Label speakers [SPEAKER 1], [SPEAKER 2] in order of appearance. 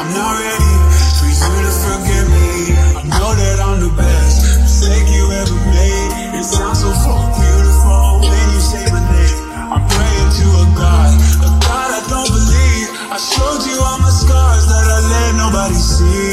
[SPEAKER 1] I'm not ready for you to forget me. I know that I'm the best mistake you ever made. It sounds so full beautiful when you say my name. I'm praying to a God, a God I don't believe. I showed you all my scars that I let nobody see.